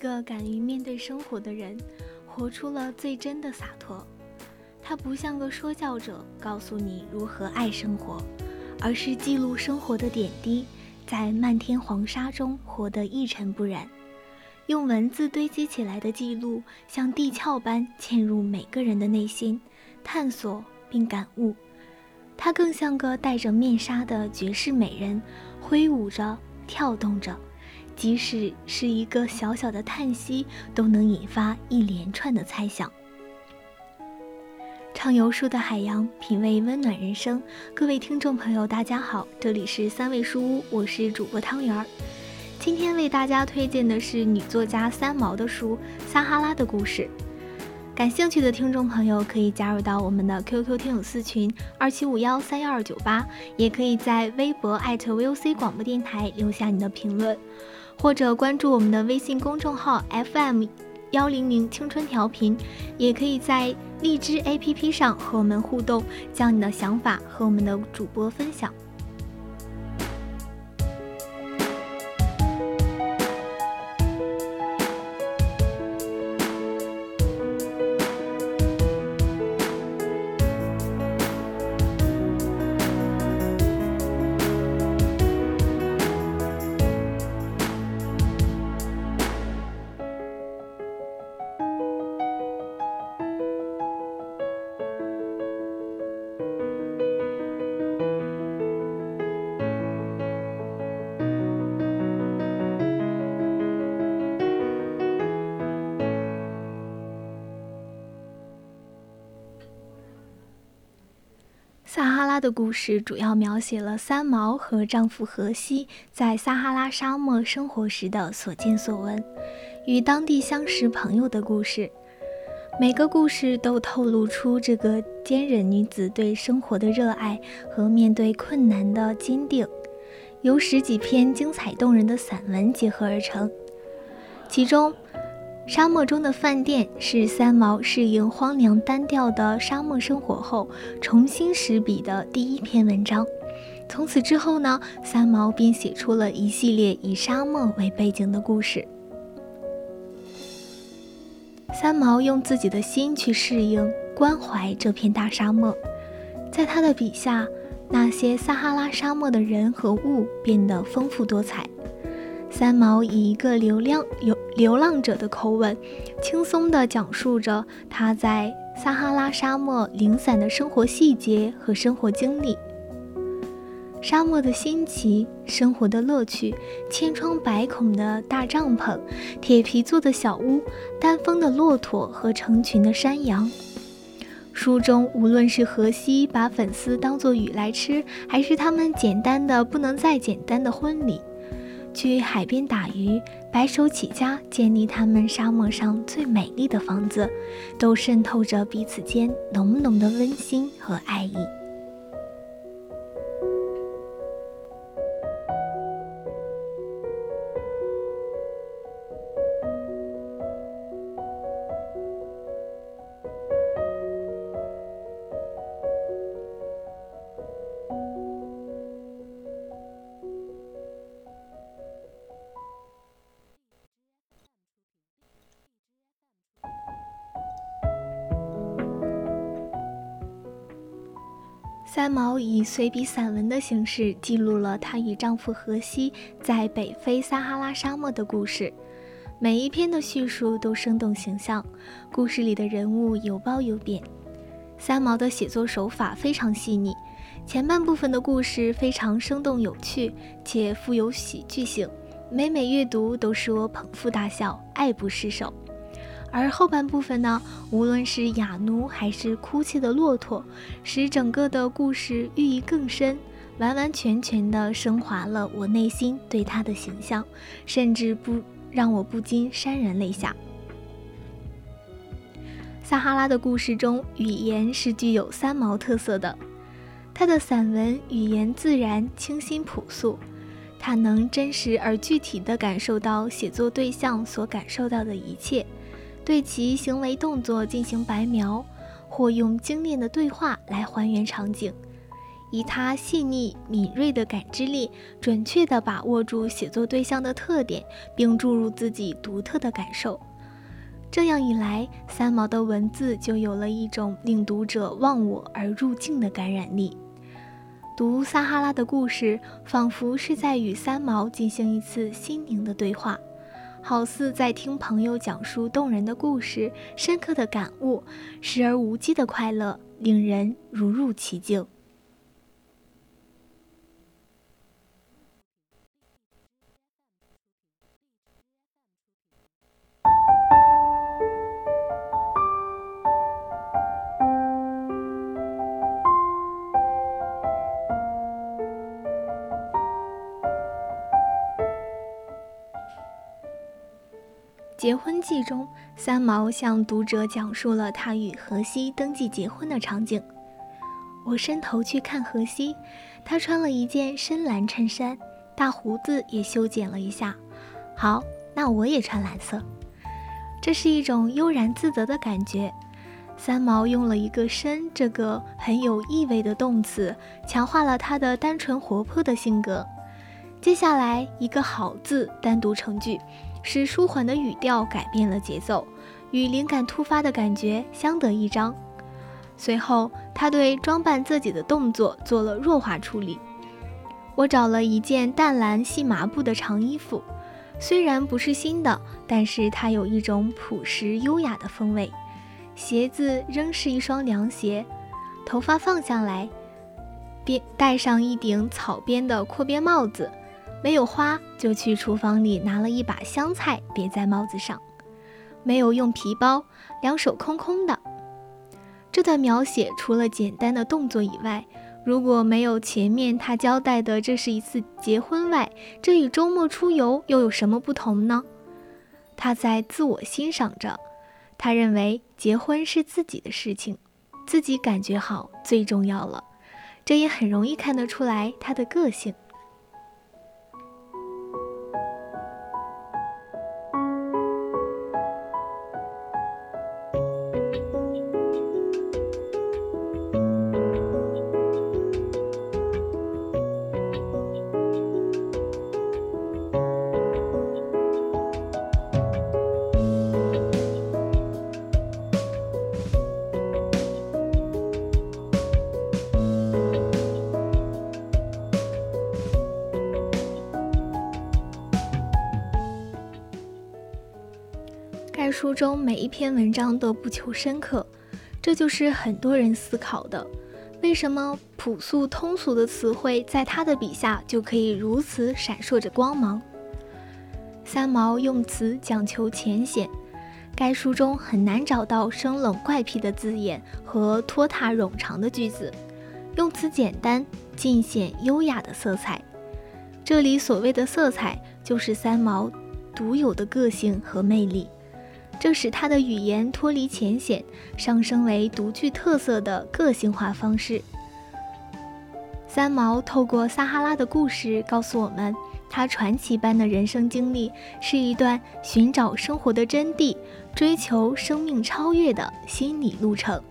一个敢于面对生活的人，活出了最真的洒脱。他不像个说教者，告诉你如何爱生活，而是记录生活的点滴，在漫天黄沙中活得一尘不染。用文字堆积起来的记录，像地壳般嵌入每个人的内心，探索并感悟。他更像个戴着面纱的绝世美人，挥舞着，跳动着。即使是一个小小的叹息，都能引发一连串的猜想。畅游书的海洋，品味温暖人生。各位听众朋友，大家好，这里是三味书屋，我是主播汤圆儿。今天为大家推荐的是女作家三毛的书《撒哈拉的故事》。感兴趣的听众朋友可以加入到我们的 QQ 听友私群二七五幺三幺二九八，也可以在微博艾特 VOC 广播电台留下你的评论。或者关注我们的微信公众号 FM 幺零零青春调频，也可以在荔枝 APP 上和我们互动，将你的想法和我们的主播分享。的故事主要描写了三毛和丈夫荷西在撒哈拉沙漠生活时的所见所闻，与当地相识朋友的故事。每个故事都透露出这个坚韧女子对生活的热爱和面对困难的坚定，由十几篇精彩动人的散文结合而成，其中。沙漠中的饭店是三毛适应荒凉单调的沙漠生活后重新拾笔的第一篇文章。从此之后呢，三毛便写出了一系列以沙漠为背景的故事。三毛用自己的心去适应、关怀这片大沙漠，在他的笔下，那些撒哈拉沙漠的人和物变得丰富多彩。三毛以一个流浪流流浪者的口吻，轻松地讲述着他在撒哈拉沙漠零散的生活细节和生活经历。沙漠的新奇，生活的乐趣，千疮百孔的大帐篷，铁皮做的小屋，单峰的骆驼和成群的山羊。书中无论是荷西把粉丝当作雨来吃，还是他们简单的不能再简单的婚礼。去海边打鱼，白手起家建立他们沙漠上最美丽的房子，都渗透着彼此间浓浓的温馨和爱意。三毛以随笔散文的形式记录了她与丈夫荷西在北非撒哈拉沙漠的故事，每一篇的叙述都生动形象，故事里的人物有褒有贬。三毛的写作手法非常细腻，前半部分的故事非常生动有趣，且富有喜剧性，每每阅读都使我捧腹大笑，爱不释手。而后半部分呢，无论是哑奴还是哭泣的骆驼，使整个的故事寓意更深，完完全全的升华了我内心对他的形象，甚至不让我不禁潸然泪下。撒哈拉的故事中，语言是具有三毛特色的。他的散文语言自然、清新、朴素，他能真实而具体地感受到写作对象所感受到的一切，对其行为动作进行白描，或用精炼的对话来还原场景，以他细腻敏锐的感知力，准确地把握住写作对象的特点，并注入自己独特的感受。这样一来，三毛的文字就有了一种令读者忘我而入境的感染力。读撒哈拉的故事，仿佛是在与三毛进行一次心灵的对话，好似在听朋友讲述动人的故事，深刻的感悟，时而无羁的快乐，令人如入其境。结婚记中，三毛向读者讲述了他与荷西登记结婚的场景。我伸头去看荷西，他穿了一件深蓝衬衫，大胡子也修剪了一下。好，那我也穿蓝色。这是一种悠然自得的感觉。三毛用了一个“深”这个很有意味的动词，强化了他的单纯活泼的性格。接下来一个“好”字单独成句。使舒缓的语调改变了节奏，与灵感突发的感觉相得益彰。随后，他对装扮自己的动作做了弱化处理。我找了一件淡蓝细麻布的长衣服，虽然不是新的，但是它有一种朴实优雅的风味。鞋子仍是一双凉鞋，头发放下来，边戴上一顶草编的阔边帽子。没有花，就去厨房里拿了一把香菜别在帽子上。没有用皮包，两手空空的。这段描写除了简单的动作以外，如果没有前面他交代的这是一次结婚外，这与周末出游又有什么不同呢？他在自我欣赏着，他认为结婚是自己的事情，自己感觉好最重要了。这也很容易看得出来他的个性。书中每一篇文章都不求深刻，这就是很多人思考的：为什么朴素通俗的词汇在他的笔下就可以如此闪烁着光芒？三毛用词讲求浅显，该书中很难找到生冷怪癖的字眼和拖沓冗长的句子，用词简单，尽显优雅的色彩。这里所谓的色彩，就是三毛独有的个性和魅力。这使他的语言脱离浅显，上升为独具特色的个性化方式。三毛透过撒哈拉的故事告诉我们，他传奇般的人生经历是一段寻找生活的真谛、追求生命超越的心理路程。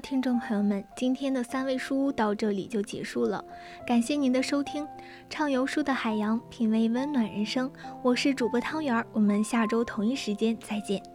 听众朋友们，今天的三味书屋到这里就结束了，感谢您的收听。畅游书的海洋，品味温暖人生，我是主播汤圆儿，我们下周同一时间再见。